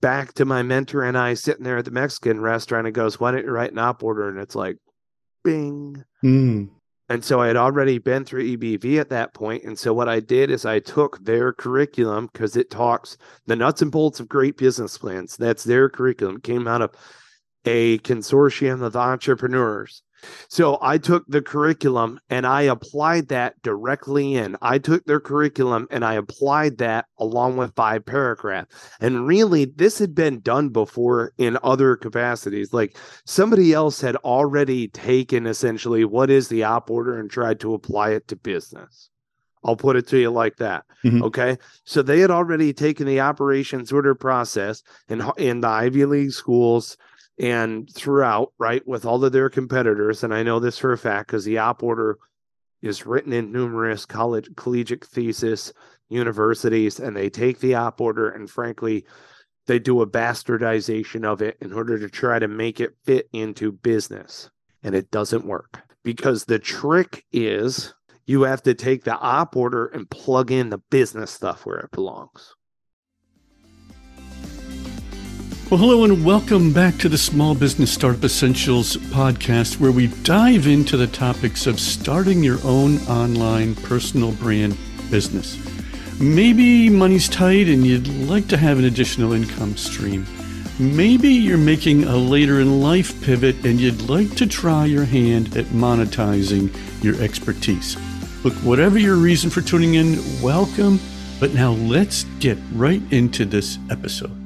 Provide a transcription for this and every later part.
back to my mentor and I sitting there at the Mexican restaurant and goes, Why don't you write an op order? And it's like, bing. Mm. And so I had already been through EBV at that point. And so what I did is I took their curriculum because it talks the nuts and bolts of great business plans. That's their curriculum. It came out of a consortium of entrepreneurs. So I took the curriculum and I applied that directly in. I took their curriculum and I applied that along with five paragraph. And really, this had been done before in other capacities. Like somebody else had already taken essentially what is the op order and tried to apply it to business. I'll put it to you like that. Mhm. Okay. So they had already taken the operations order process in, in the Ivy League schools and throughout, right, with all of their competitors. And I know this for a fact because the op order is written in numerous college collegiate thesis universities, and they take the op order and frankly, they do a bastardization of it in order to try to make it fit into business. And it doesn't work because the trick is you have to take the op order and plug in the business stuff where it belongs. Well, hello and welcome back to the Small Business Startup Essentials podcast, where we dive into the topics of starting your own online personal brand business. Maybe money's tight and you'd like to have an additional income stream. Maybe you're making a later in life pivot and you'd like to try your hand at monetizing your expertise. Look, whatever your reason for tuning in, welcome. But now let's get right into this episode.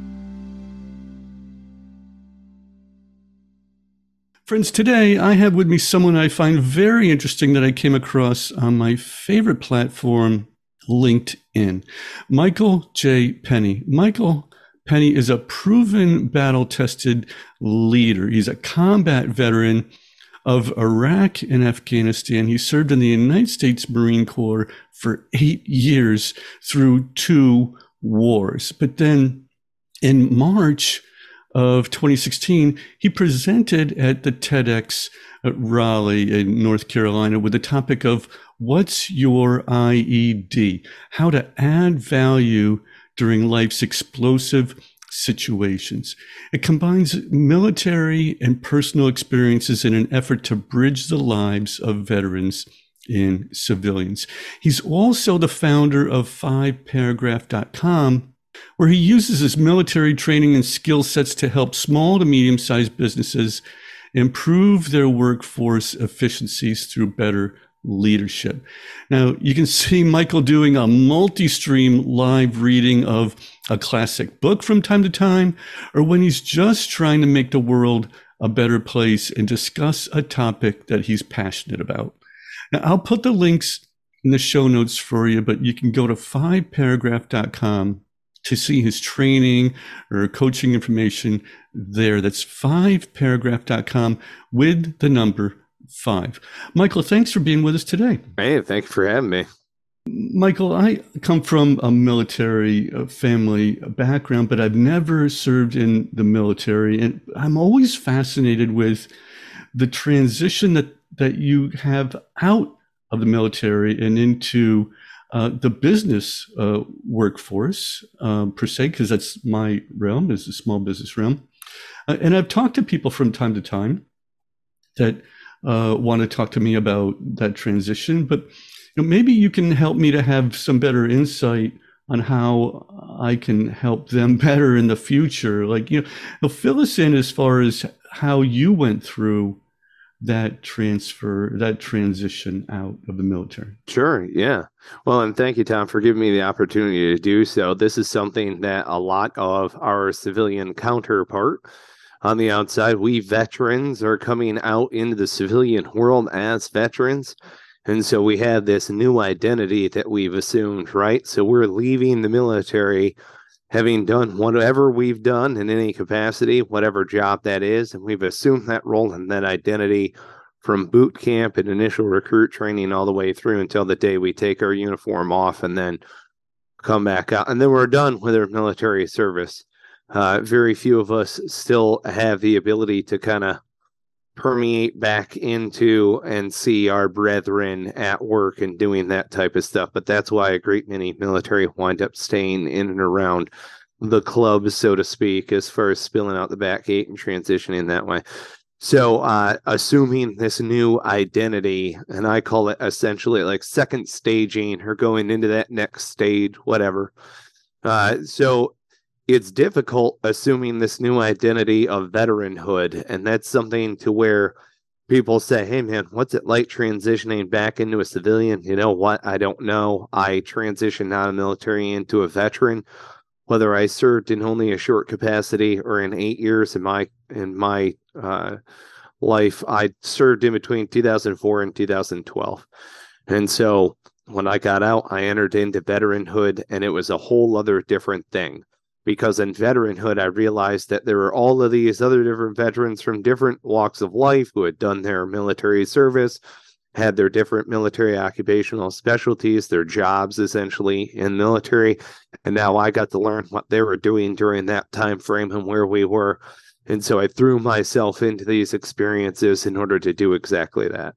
Friends, today I have with me someone I find very interesting that I came across on my favorite platform, LinkedIn. Michael J. Penny. Michael Penny is a proven battle tested leader. He's a combat veteran of Iraq and Afghanistan. He served in the United States Marine Corps for eight years through two wars. But then in March, of 2016, he presented at the TEDx at Raleigh in North Carolina with the topic of What's Your IED? How to Add Value During Life's Explosive Situations. It combines military and personal experiences in an effort to bridge the lives of veterans and civilians. He's also the founder of 5paragraph.com where he uses his military training and skill sets to help small to medium sized businesses improve their workforce efficiencies through better leadership. Now, you can see Michael doing a multi stream live reading of a classic book from time to time, or when he's just trying to make the world a better place and discuss a topic that he's passionate about. Now, I'll put the links in the show notes for you, but you can go to 5paragraph.com to see his training or coaching information there. That's 5paragraph.com with the number five. Michael, thanks for being with us today. Hey, thank you for having me. Michael, I come from a military uh, family background, but I've never served in the military. And I'm always fascinated with the transition that, that you have out of the military and into uh, the business uh, workforce um, per se, because that's my realm, is the small business realm. Uh, and I've talked to people from time to time that uh, want to talk to me about that transition, but you know, maybe you can help me to have some better insight on how I can help them better in the future. Like, you know, fill us in as far as how you went through that transfer, that transition out of the military. Sure. Yeah. Well, and thank you, Tom, for giving me the opportunity to do so. This is something that a lot of our civilian counterpart on the outside, we veterans are coming out into the civilian world as veterans. And so we have this new identity that we've assumed, right? So we're leaving the military having done whatever we've done in any capacity, whatever job that is, and we've assumed that role and that identity from boot camp and initial recruit training all the way through until the day we take our uniform off and then come back out. And then we're done with our military service. Uh, very few of us still have the ability to kind of permeate back into and see our brethren at work and doing that type of stuff. But that's why a great many military wind up staying in and around the club, so to speak, as far as spilling out the back gate and transitioning that way. So, uh, assuming this new identity, and I call it essentially like second staging or going into that next stage, whatever. Uh, so, it's difficult assuming this new identity of veteranhood, and that's something to where people say, Hey, man, what's it like transitioning back into a civilian? You know what? I don't know. I transitioned out of military into a veteran whether I served in only a short capacity or in eight years in my in my uh, life, I served in between 2004 and 2012, and so when I got out, I entered into veteranhood, and it was a whole other different thing. Because in veteranhood, I realized that there were all of these other different veterans from different walks of life who had done their military service, had their different military occupational specialties, their jobs essentially in military. And now I got to learn what they were doing during that time frame and where we were. And so I threw myself into these experiences in order to do exactly that.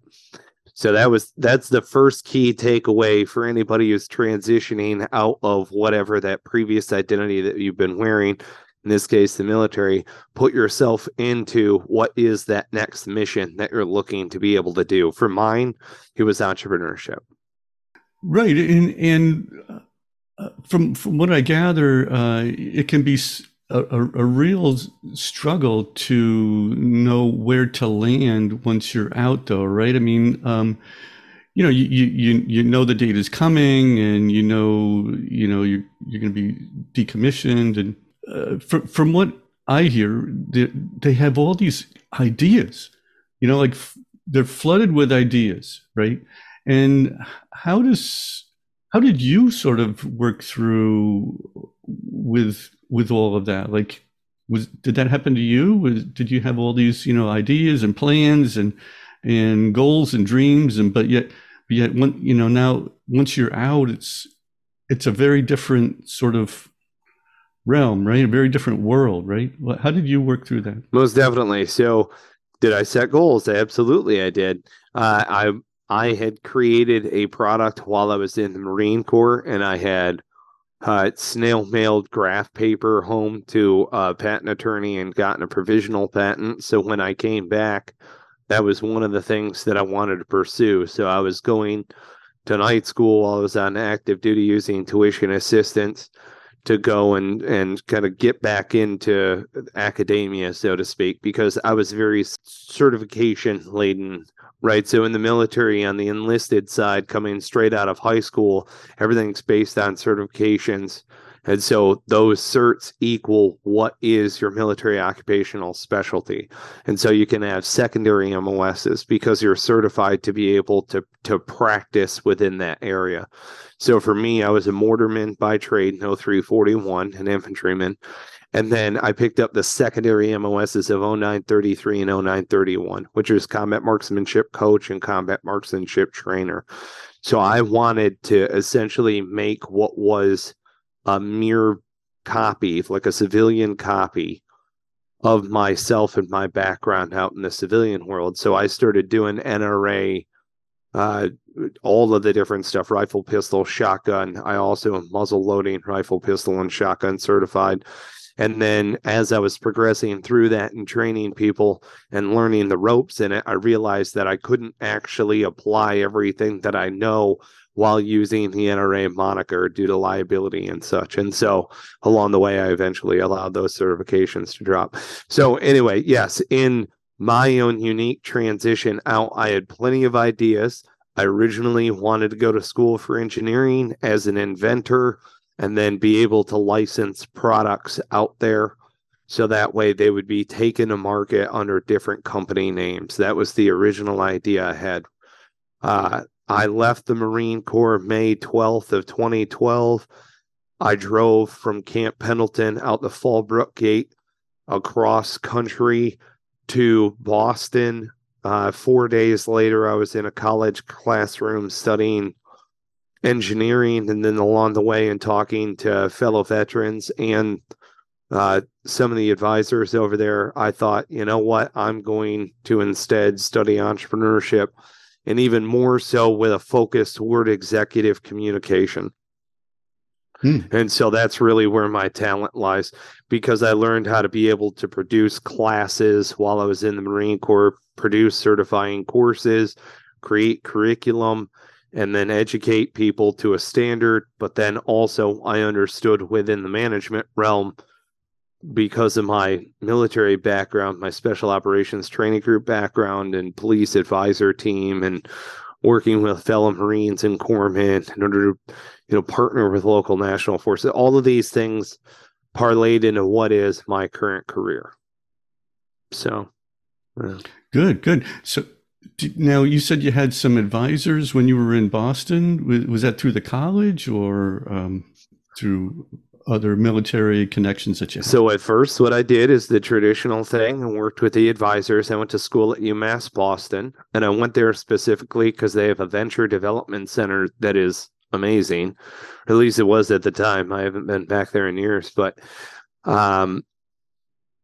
So that was that's the first key takeaway for anybody who's transitioning out of whatever that previous identity that you've been wearing in this case the military put yourself into what is that next mission that you're looking to be able to do. For mine it was entrepreneurship. Right and and uh, from from what i gather uh, it can be a, a, a, real struggle to know where to land once you're out though right i mean um, you know you, you you know the date is coming and you know you know you're you're going to be decommissioned and uh, from, from what I hear, they, they have all these ideas, you know, like f- they're flooded with ideas, right? And how does how did you sort of work through with with all of that? Like, was did that happen to you? Was did you have all these you know ideas and plans and and goals and dreams and but yet but yet when you know now once you're out, it's it's a very different sort of realm, right? A very different world, right? How did you work through that? Most definitely. So, did I set goals? Absolutely, I did. Uh, I I had created a product while I was in the Marine Corps, and I had uh, snail mailed graph paper home to a patent attorney and gotten a provisional patent. So when I came back, that was one of the things that I wanted to pursue. So I was going to night school while I was on active duty using tuition assistance to go and and kind of get back into academia so to speak because i was very certification laden right? So in the military on the enlisted side coming straight out of high school everything's based on certifications and so those certs equal what is your military occupational specialty. And so you can have secondary MOSs because you're certified to be able to, to practice within that area. So for me, I was a mortarman by trade, no 341, an infantryman. And then I picked up the secondary MOSs of 0933 and 0931, which is combat marksmanship coach and combat marksmanship trainer. So I wanted to essentially make what was a mere copy, like a civilian copy of myself and my background out in the civilian world. So I started doing NRA, uh, all of the different stuff rifle, pistol, shotgun. I also am muzzle loading, rifle, pistol, and shotgun certified. And then as I was progressing through that and training people and learning the ropes in it, I realized that I couldn't actually apply everything that I know while using the NRA moniker due to liability and such. And so along the way, I eventually allowed those certifications to drop. So, anyway, yes, in my own unique transition out, I had plenty of ideas. I originally wanted to go to school for engineering as an inventor and then be able to license products out there. So that way they would be taken to market under different company names. That was the original idea I had. Uh, I left the Marine Corps May 12th of 2012. I drove from Camp Pendleton out the Fallbrook Gate across country to Boston. Uh, four days later, I was in a college classroom studying engineering, and then along the way, and talking to fellow veterans and uh, some of the advisors over there. I thought, you know what, I'm going to instead study entrepreneurship and even more so with a focus toward executive communication. Mm. And so that's really where my talent lies because I learned how to be able to produce classes while I was in the Marine Corps, produce certifying courses, create curriculum, and then educate people to a standard. But then also, I understood within the management realm because of my military background, my special operations training group background, and police advisor team, and working with fellow Marines and corpsmen in order to, you know, partner with local national forces. All of these things parlayed into what is my current career. So, yeah. good, good. So now you said you had some advisors when you were in Boston. Was that through the college or um, through other military connections that you have? So at first, what I did is the traditional thing and worked with the advisors. I went to school at UMass Boston, and I went there specifically because they have a venture development center that is amazing. At least it was at the time. I haven't been back there in years, but um,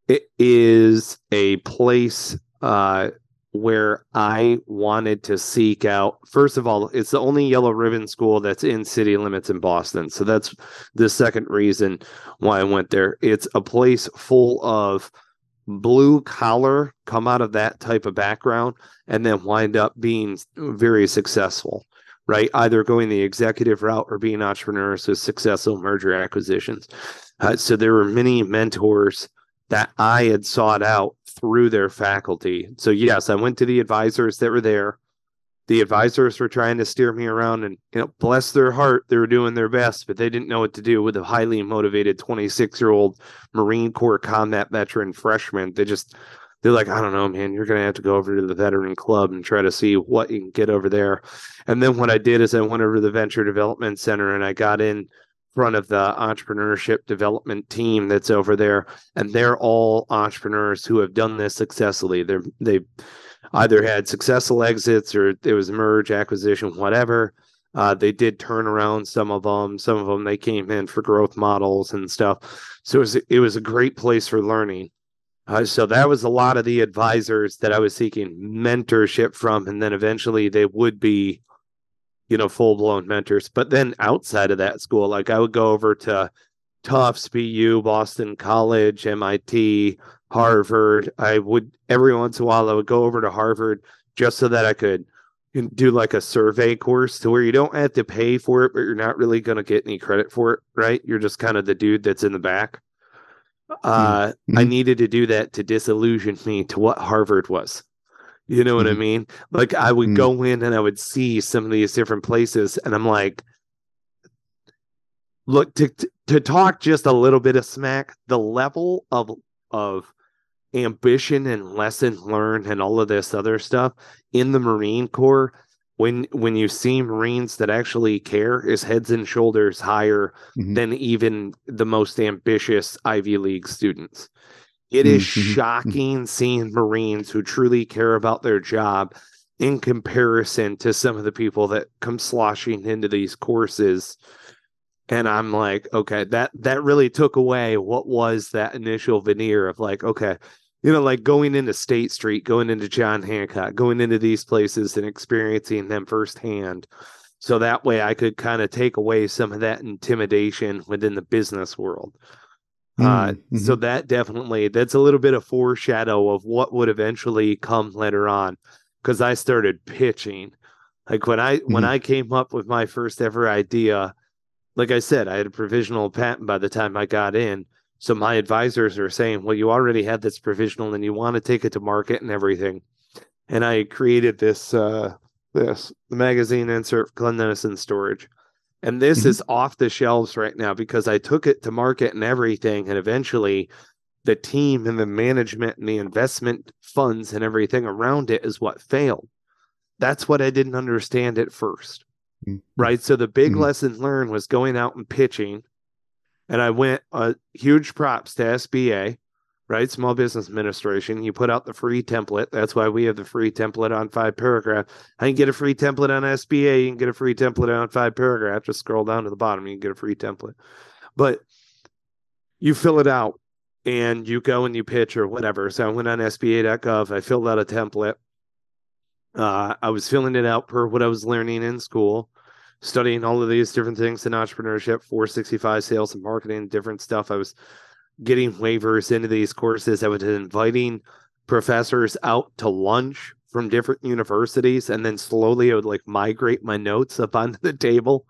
it is a place uh, where I wanted to seek out. First of all, it's the only yellow ribbon school that's in city limits in Boston. So that's the second reason why I went there. It's a place full of blue collar, come out of that type of background, and then wind up being very successful, right? Either going the executive route or being entrepreneurs with successful merger acquisitions. Uh, so there were many mentors that I had sought out through their faculty. So yes, I went to the advisors that were there. The advisors were trying to steer me around and you know, bless their heart, they were doing their best, but they didn't know what to do with a highly motivated 26-year-old Marine Corps combat veteran freshman. They just they're like, I don't know, man, you're gonna have to go over to the veteran club and try to see what you can get over there. And then what I did is I went over to the venture development center and I got in front of the entrepreneurship development team that's over there and they're all entrepreneurs who have done this successfully. They're they either had successful exits or it was merge acquisition whatever. Uh, they did turn around some of them some of them they came in for growth models and stuff. So it was it was a great place for learning. Uh, so that was a lot of the advisors that i was seeking mentorship from and then eventually they would be you know, full blown mentors. But then outside of that school, like I would go over to Tufts, BU, Boston College, MIT, Harvard. I would every once in a while I would go over to Harvard just so that I could do like a survey course to where you don't have to pay for it, but you're not really going to get any credit for it, right? You're just kind of the dude that's in the back. Uh, mm-hmm. I needed to do that to disillusion me to what Harvard was. You know what mm-hmm. I mean? Like I would mm-hmm. go in and I would see some of these different places, and I'm like, look to to talk just a little bit of smack. The level of of ambition and lesson learned and all of this other stuff in the Marine Corps when when you see Marines that actually care is heads and shoulders higher mm-hmm. than even the most ambitious Ivy League students. It is mm-hmm. shocking seeing Marines who truly care about their job in comparison to some of the people that come sloshing into these courses. And I'm like, okay, that that really took away what was that initial veneer of like, okay, you know, like going into State Street, going into John Hancock, going into these places and experiencing them firsthand. So that way I could kind of take away some of that intimidation within the business world. Uh, mm-hmm. So that definitely that's a little bit of foreshadow of what would eventually come later on, because I started pitching. Like when I mm-hmm. when I came up with my first ever idea, like I said, I had a provisional patent by the time I got in. So my advisors are saying, "Well, you already had this provisional, and you want to take it to market and everything." And I created this uh, this magazine insert cleanliness and storage and this mm-hmm. is off the shelves right now because I took it to market and everything. And eventually, the team and the management and the investment funds and everything around it is what failed. That's what I didn't understand at 1st mm-hmm. Right. So the big mm-hmm. lesson learned was going out and pitching. And I went uh, huge props to SBA right? Small Business Administration. You put out the free template. That's why we have the free template on five paragraph. I can get a free template on SBA. You can get a free template on five paragraph. Just scroll down to the bottom. You can get a free template. But you fill it out and you go and you pitch or whatever. So I went on SBA.gov. I filled out a template. Uh, I was filling it out per what I was learning in school. studying all of these different things in entrepreneurship, 465 sales and marketing, different stuff. I was getting waivers into these courses. I was inviting professors out to lunch from different universities, and then slowly I would like migrate my notes up onto the table.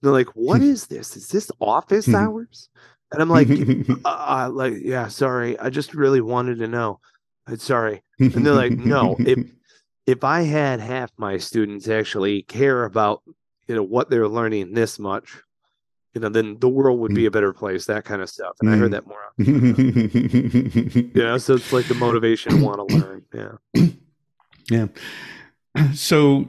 They're like, "What is this? Is this office hours?" And I'm like, uh, uh, "Like, yeah, sorry. I just really wanted to know. I'm sorry." And they're like, "No, if if I had half my students actually care about you know what they're learning this much, you know, then the world would be a better place. That kind of stuff." And I heard that more often. know, so it's like the motivation to want to learn. Yeah. Yeah. So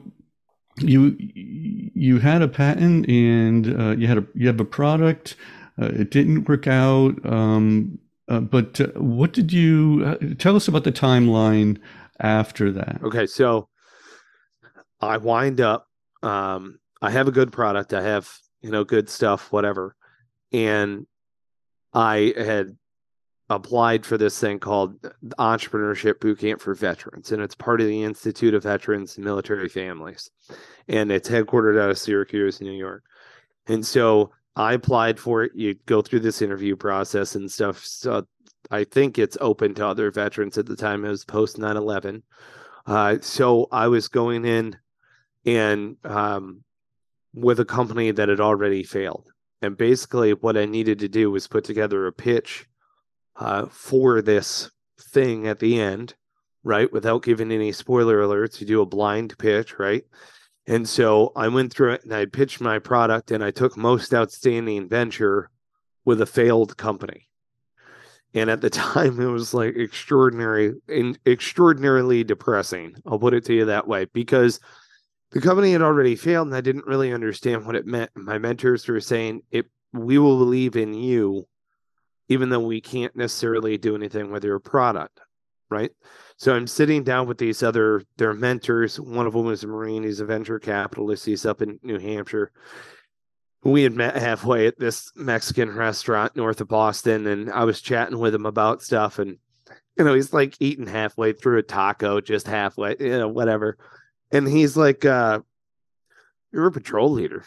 you you had a patent and uh, you had a you have a product. Uh, it didn't work out. Um, uh, but uh, what did you uh, tell us about the timeline after that? Okay, so I wind up. Um, I have a good product. I have you know good stuff, whatever, and I had applied for this thing called Entrepreneurship Bootcamp for Veterans, and it's part of the Institute of Veterans and Military Families, and it's headquartered out of Syracuse, New York. And so I applied for it. You go through this interview process and stuff. So I think it's open to other veterans at the time. It was post 9 11. Uh, so I was going in and um, with a company that had already failed. And basically, what I needed to do was put together a pitch uh, for this thing at the end, right? Without giving any spoiler alerts, you do a blind pitch, right? And so I went through it and I pitched my product and I took most outstanding venture with a failed company. And at the time, it was like extraordinary, in, extraordinarily depressing. I'll put it to you that way because the company had already failed and I didn't really understand what it meant. My mentors were saying, "It, we will believe in you even though we can't necessarily do anything with your product, right? So I'm sitting down with these other their mentors. One of them is a Marine. He's a venture capitalist. He's up in New Hampshire. We had met halfway at this Mexican restaurant north of Boston, and I was chatting with him about stuff. And you know, he's like eating halfway through a taco, just halfway, you know, whatever. And he's like, uh, "You're a patrol leader.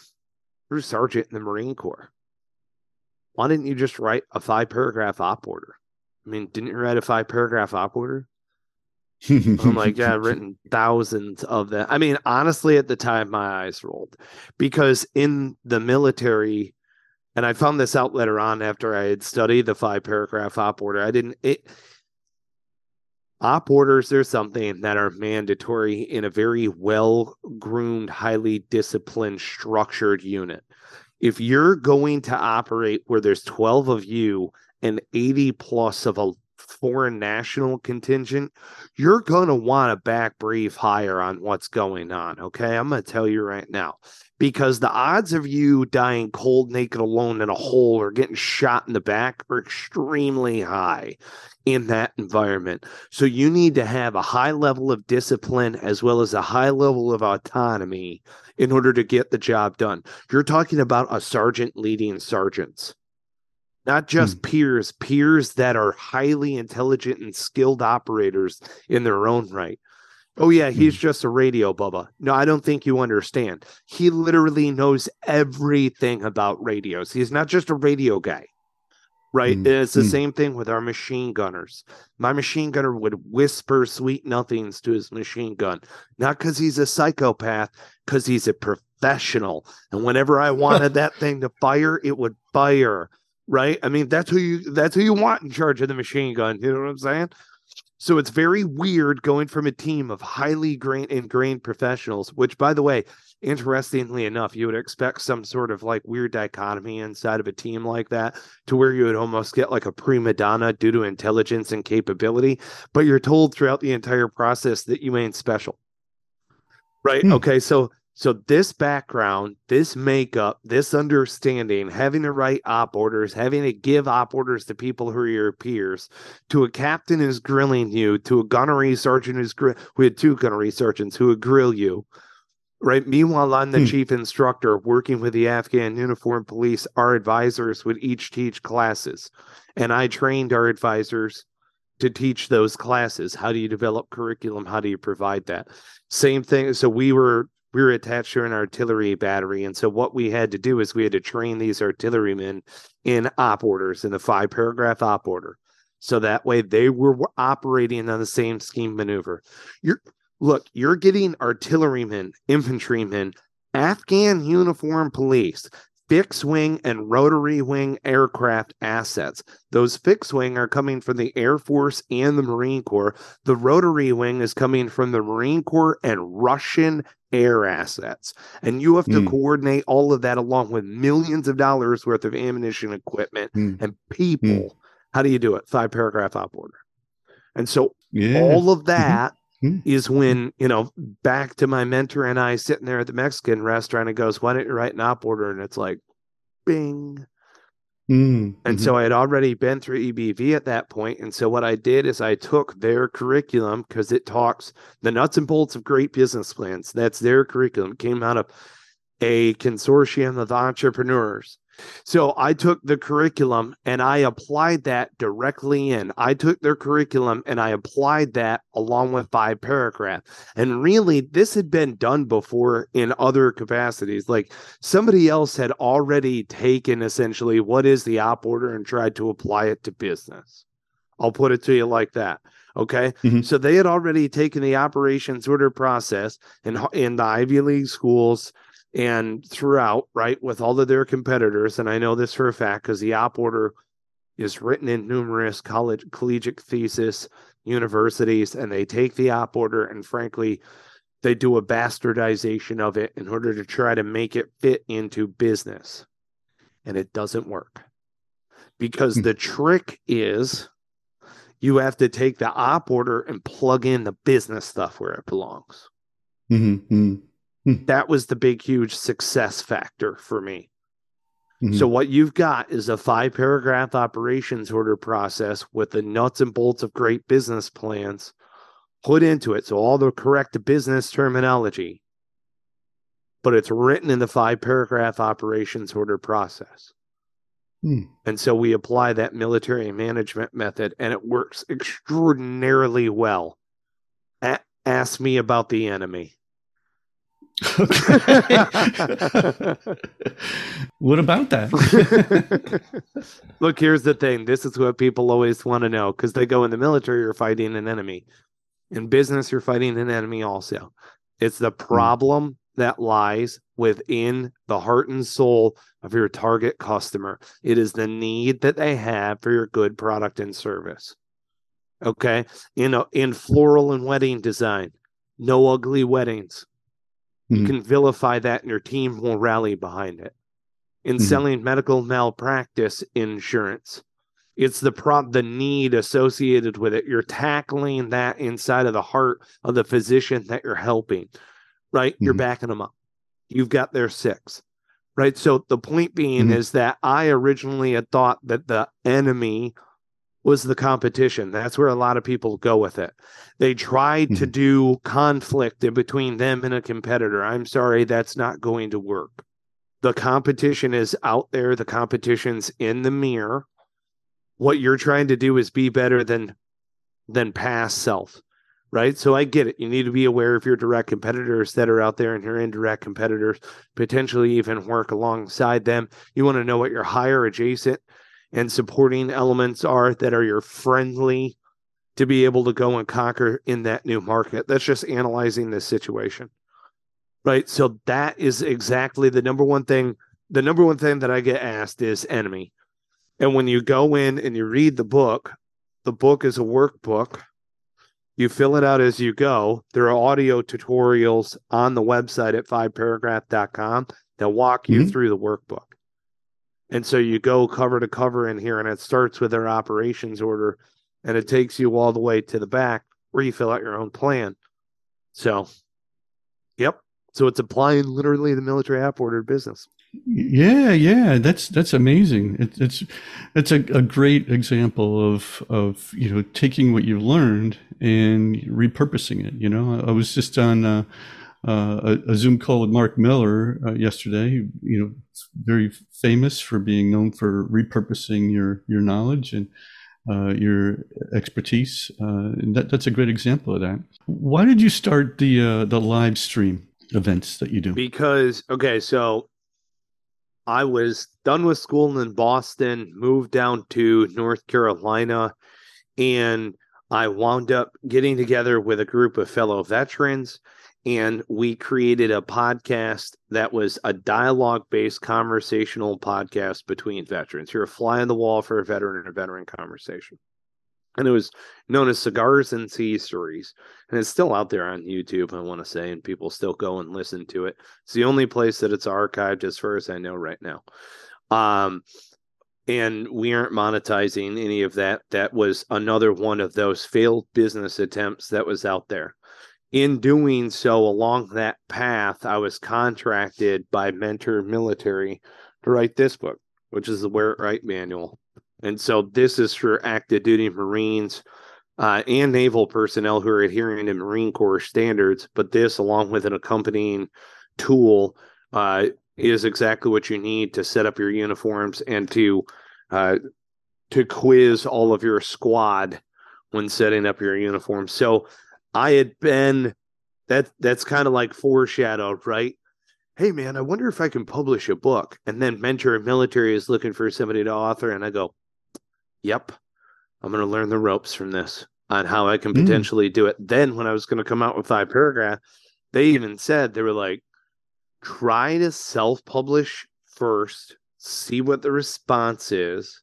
You're a sergeant in the Marine Corps." why didn't you just write a five paragraph op order? I mean, didn't you write a five paragraph op order? I'm like, yeah, I've written thousands of them. I mean, honestly, at the time, my eyes rolled because in the military, and I found this out later on after I had studied the five paragraph op order. I didn't, it, op orders are something that are mandatory in a very well groomed, highly disciplined, structured unit if you're going to operate where there's 12 of you and 80 plus of a foreign national contingent, you're going to want to back brief higher on what's going on. Okay. I'm going to tell you right now because the odds of you dying cold, naked, alone in a hole or getting shot in the back are extremely high in that environment. So you need to have a high level of discipline as well as a high level of autonomy in order to get the job done. You're talking about a sergeant leading sergeants, not just hmm. peers, peers that are highly intelligent and skilled operators in their own right. Oh, yeah, he's hmm. just a radio bubba. No, I don't think you understand. He literally knows everything about radios. He's not just a radio guy right? Mm. It's the mm. same thing with our machine gunners. My machine gunner would whisper sweet nothings to his machine gun, not because he's a psychopath, because he's a professional. And whenever I wanted that thing to fire, it would fire. Right? I mean, that's who you that's who you want in charge of the machine gun. You know what I'm saying? So it's very weird going from a team of highly grain- ingrained professionals, which, by the way, interestingly enough, you would expect some sort of like weird dichotomy inside of a team like that to where you would almost get like a prima donna due to intelligence and capability, but you're told throughout the entire process that you ain't special. Right. Hmm. Okay. So so this background, this makeup, this understanding, having to write op orders, having to give op orders to people who are your peers, to a captain who's grilling you, to a gunnery sergeant who's gr- we had two gunnery sergeants who would grill you. Right. Meanwhile, I'm the hmm. chief instructor working with the Afghan uniform police. Our advisors would each teach classes, and I trained our advisors to teach those classes. How do you develop curriculum? How do you provide that? Same thing. So we were we were attached to an artillery battery. And so what we had to do is we had to train these artillerymen in op orders in the five paragraph op order. So that way they were operating on the same scheme maneuver. You're look, you're getting artillerymen, infantrymen, Afghan uniform police, fixed wing and rotary wing aircraft assets. Those fixed wing are coming from the Air Force and the Marine Corps. The rotary wing is coming from the Marine Corps and Russian air assets. And you have to mm. coordinate all of that along with millions of dollars worth of ammunition equipment mm. and people. Mm. How do you do it? Five paragraph op order. And so yeah. all of mm-hmm. that mm-hmm. is when, you know, back to my mentor and I sitting there at the Mexican restaurant and goes, Why don't you write an op order? And it's like, bing. Mm-hmm. And so I had already been through EBV at that point. And so what I did is I took their curriculum because it talks the nuts and bolts of great business plans. That's their curriculum. It came out of a consortium of entrepreneurs so I took the curriculum and I applied that directly in. I took their curriculum and I applied that along with five paragraph. And really, this had been done before in other capacities. Like somebody else had already taken essentially what is the op order and tried to apply it to business. I'll put it to you like that. Okay. Mm-hmm. So they had already taken the operations order process in, in the Ivy League schools and throughout, right, with all of their competitors. And I know this for a fact because the op order is written in numerous college collegiate thesis universities, and they take the op order and frankly, they do a bastardization of it in order to try to make it fit into business. And it doesn't work. Because hmm. the trick is you have to take the op order and plug in the business stuff where it belongs. Mm-hmm. Hmm. That was the big, huge success factor for me. Mm-hmm. So, what you've got is a five paragraph operations order process with the nuts and bolts of great business plans put into it. So, all the correct business terminology, but it's written in the five paragraph operations order process. Mm. And so we apply that military management method, and it works extraordinarily well. A- ask me about the enemy. what about that? Look, here's the thing. This is what people always want to know because they go in the military, you're fighting an enemy. In business, you're fighting an enemy also. It's the hmm. problem mm. that lies within the heart and soul of your target customer. It is the need that they have for your good product and service. Okay. In a, in floral and wedding design, no ugly weddings Mm-hmm. You can vilify that and your team will rally behind it. In mm-hmm. selling medical malpractice insurance, it's the prop the need associated with it. You're tackling that inside of the heart of the physician that you're helping, right? Mm-hmm. You're backing them up. You've got their six, right? So the point being mm-hmm. is that I originally had thought that the enemy was the competition. That's where a lot of people go with it. They tried mm-hmm. to do conflict in between them and a competitor. I'm sorry, that's not going to work. The competition is out there, the competition's in the mirror. What you're trying to do is be better than than past self. Right. So I get it. You need to be aware of your direct competitors that are out there and your indirect competitors, potentially even work alongside them. You want to know what your higher adjacent and supporting elements are that are your friendly to be able to go and conquer in that new market. That's just analyzing the situation. Right. So that is exactly the number one thing. The number one thing that I get asked is enemy. And when you go in and you read the book, the book is a workbook. You fill it out as you go. There are audio tutorials on the website at fiveparagraph.com that walk you mm-hmm. through the workbook. And so you go cover to cover in here, and it starts with their operations order, and it takes you all the way to the back where you fill out your own plan. So, yep. So it's applying literally the military op order business. Yeah, yeah, that's that's amazing. It, it's it's a, a great example of of you know taking what you've learned and repurposing it. You know, I was just on. Uh, uh, a, a, Zoom call with Mark Miller uh, yesterday. You know, very famous for being known for repurposing your your knowledge and uh, your expertise. Uh, and that, that's a great example of that. Why did you start the uh, the live stream? events that you do? Because okay, so I was done with school in Boston, moved down to North Carolina, and I wound up getting together with a group of fellow veterans and we created a podcast that was a dialogue based conversational podcast between veterans. You're a fly on the wall for a veteran and a veteran conversation. And it was known as Cigars and Sea Stories. And it's still out there on YouTube, I want to say, and people still go and listen to it. It's the only place that it's archived as far as I know right now. Um, and we aren't monetizing any of that. That was another one of those failed business attempts that was out there in doing so along that path, I was contracted by Mentor Military to write this book, which is the Wear It Right manual. And so this is for active duty Marines uh, and naval personnel who are adhering to Marine Corps standards. But this, along with an accompanying tool, uh, is exactly what you need to set up your uniforms and to uh, to quiz all of your squad when setting up your uniform. So I had been that that's kind of like foreshadowed, right? Hey man, I wonder if I can publish a book. And then mentor military is looking for somebody to author, and I go, Yep, I'm gonna learn the ropes from this on how I can mm. potentially do it. Then when I was gonna come out with five paragraph, they even said they were like, try to self-publish first, see what the response is,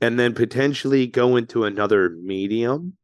and then potentially go into another medium.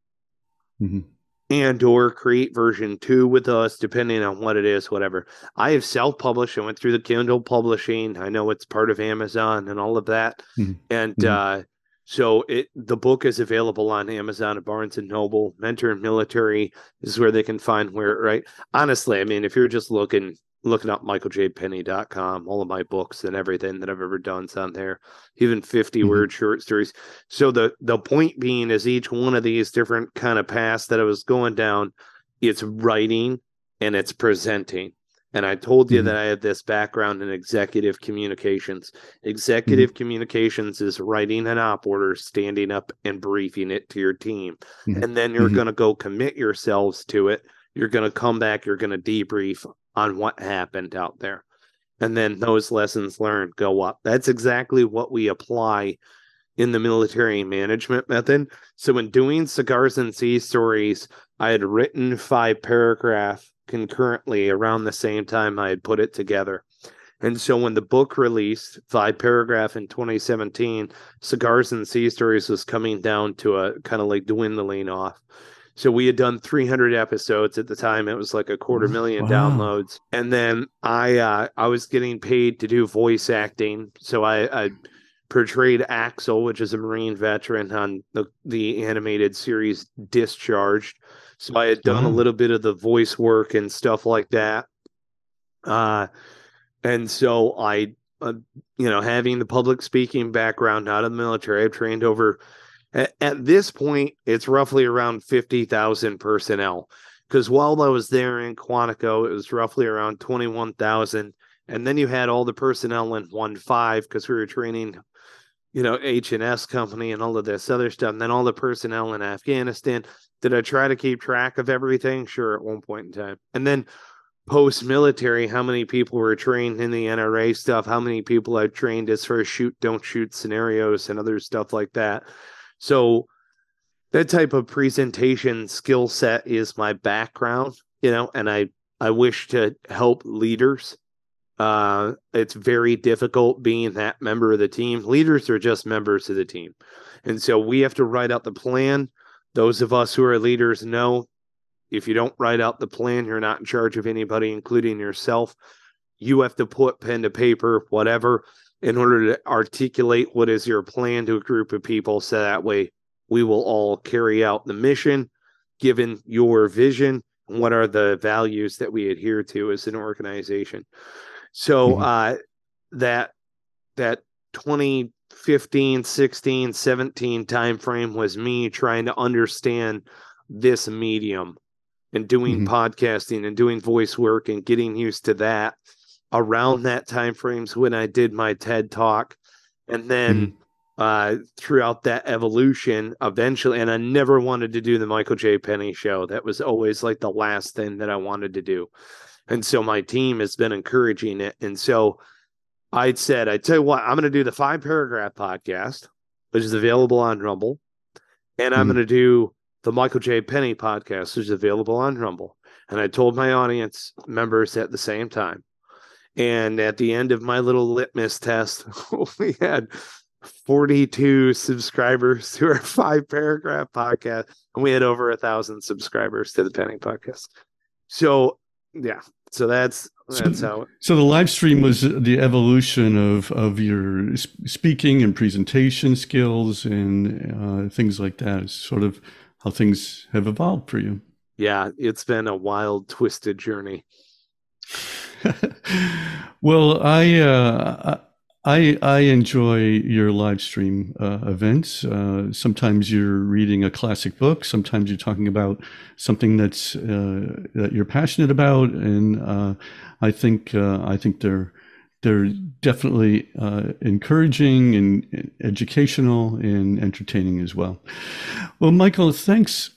Mm-hmm and or create version two with us depending on what it is whatever. I have self-published. I went through the kindle publishing. I know it's part of amazon and all of that. Mm-hmm. and mm-hmm. uh so it the book is available on amazon at barnes and noble. Mentor military is where they can find where right? Honestly i mean if you're just looking looking up michaeljpenny.com all of my books and everything that i've ever done is on there even 50 mm-hmm. word short stories so the the point being is each one of these different kind of paths that i was going down it's writing and it's presenting and i told you mm-hmm. that i had this background in executive communications executive mm-hmm. communications is writing an op order standing up and briefing it to your team mm-hmm. and then you're mm-hmm. going to go commit yourselves to it you're going to come back you're going to debrief on what happened out there. And then those lessons learned go up. That's exactly what we apply in the military management method. So, in doing cigars and sea stories, I had written five paragraph concurrently around the same time I had put it together. And so when the book released, five paragraph in 2017, Cigars and Sea Stories was coming down to a kind of like dwindling off. So we had done 300 episodes at the time. It was like a quarter million wow. downloads, and then I uh, I was getting paid to do voice acting. So I, I portrayed Axel, which is a Marine veteran on the the animated series Discharged. So I had done wow. a little bit of the voice work and stuff like that. Uh, and so I, uh, you know, having the public speaking background out of the military, I've trained over at, this point, it's roughly around 50,000 personnel. Because while I was there in Quantico, it was roughly around 21,000. And then you had all the personnel in 1 5 because we were training, you know, H&S company and all of this other stuff. And then all the personnel in Afghanistan. Did I try to keep track of everything? Sure, at one point in time. And then post military, how many people were trained in the NRA stuff, how many people I've trained as far as shoot, don't shoot scenarios and other stuff like that. So that type of presentation skill set is my background, you know, and I I wish to help leaders. Uh, it's very difficult being that member of the team. Leaders are just members of the team. And so we have to write out the plan. Those of us who are leaders know if you don't write out the plan, you're not in charge of anybody, including yourself. You have to put pen to paper, whatever, in order to articulate what is your plan to a group of people so that way we will all carry out the mission given your vision and what are the values that we adhere to as an organization so mm-hmm. uh, that that 2015 16 17 time frame was me trying to understand this medium and doing mm-hmm. podcasting and doing voice work and getting used to that around that time frames when I did my TED talk. And then mm-hmm. uh, throughout that evolution, eventually, and I never wanted to do the Michael J. Penny show. That was always like the last thing that I wanted to do. And so my team has been encouraging it. And so I said, I tell you what, I'm going to do the five paragraph podcast, which is available on Rumble. And I'm Mhm. going to do the Michael J. Penny podcast, which is available on Rumble. And I told my audience members at the same time. And at the end of my little litmus test, we had 42 subscribers to our five paragraph podcast, and we had over a thousand subscribers to the Penny podcast. So, yeah, so that's So- that's how So the live stream was the evolution of of your speaking and presentation skills and uh, things like that. It's sort of how things have evolved for you. yeah, it's been a wild, twisted journey. well, I, uh, I I enjoy your live stream uh, events. Uh, sometimes you're reading a classic book. Sometimes you're talking about something that's uh, that you're passionate about, and uh, I think uh, I think they're they're definitely uh, encouraging and and educational and entertaining as well. Well, Michael, thanks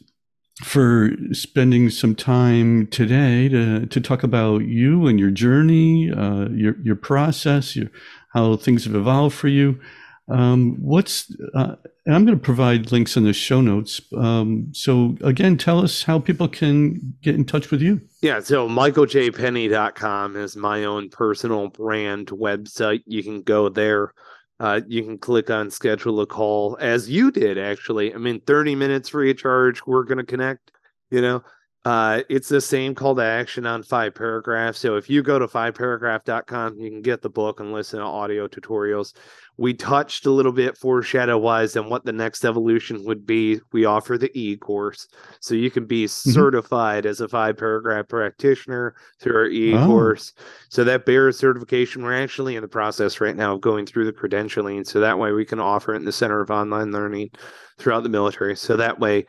for spending some time today to, to talk about you and your journey, uh, your your process, your, how things have evolved for you. Um, what's uh, and I'm going to provide links in the show notes. Um, so again, tell us how people can get in touch with you. Yeah, so michaeljpenny.com is my own personal brand website. You can go there. Uh, you can click on schedule a call as you did actually. I mean, 30 minutes free charge. We're going to connect, you know. Uh, it's the same call to action on five paragraphs. So if you go to fiveparagraph.com, you can get the book and listen to audio tutorials. We touched a little bit foreshadow wise on what the next evolution would be. We offer the e course. So you can be certified as a five paragraph practitioner through our e Oh. course. So that bears certification. We're actually in the process right now of going through the credentialing. So that way we can offer it in the Center of Online Learning throughout the military. So that way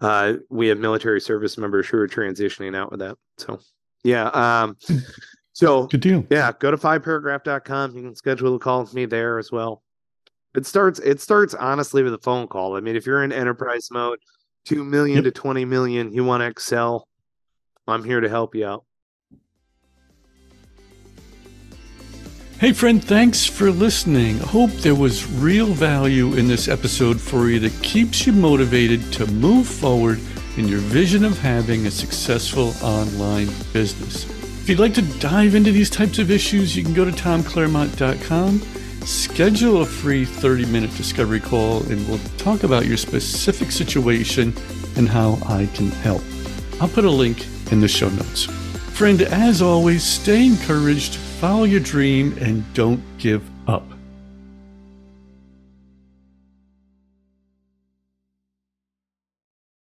uh, we have military service members who are transitioning out with that. So yeah. Um, so Good deal. yeah, go to fiveparagraph.com. You can schedule a call with me there as well. It starts it starts honestly with a phone call. I mean, if you're in enterprise mode, 2 million Yep. to 20 million, you want to excel, I'm here to help you out. Hey, friend, thanks for listening. Hope there was real value in this episode for you that keeps you motivated to move forward in your vision of having a successful online business. If you'd like to dive into these types of issues, you can go to tomclaremont.com, schedule a free 30 minute discovery call, and we'll talk about your specific situation and how I can help. I'll put a link in the show notes. Friend, as always, stay encouraged, follow your dream, and don't give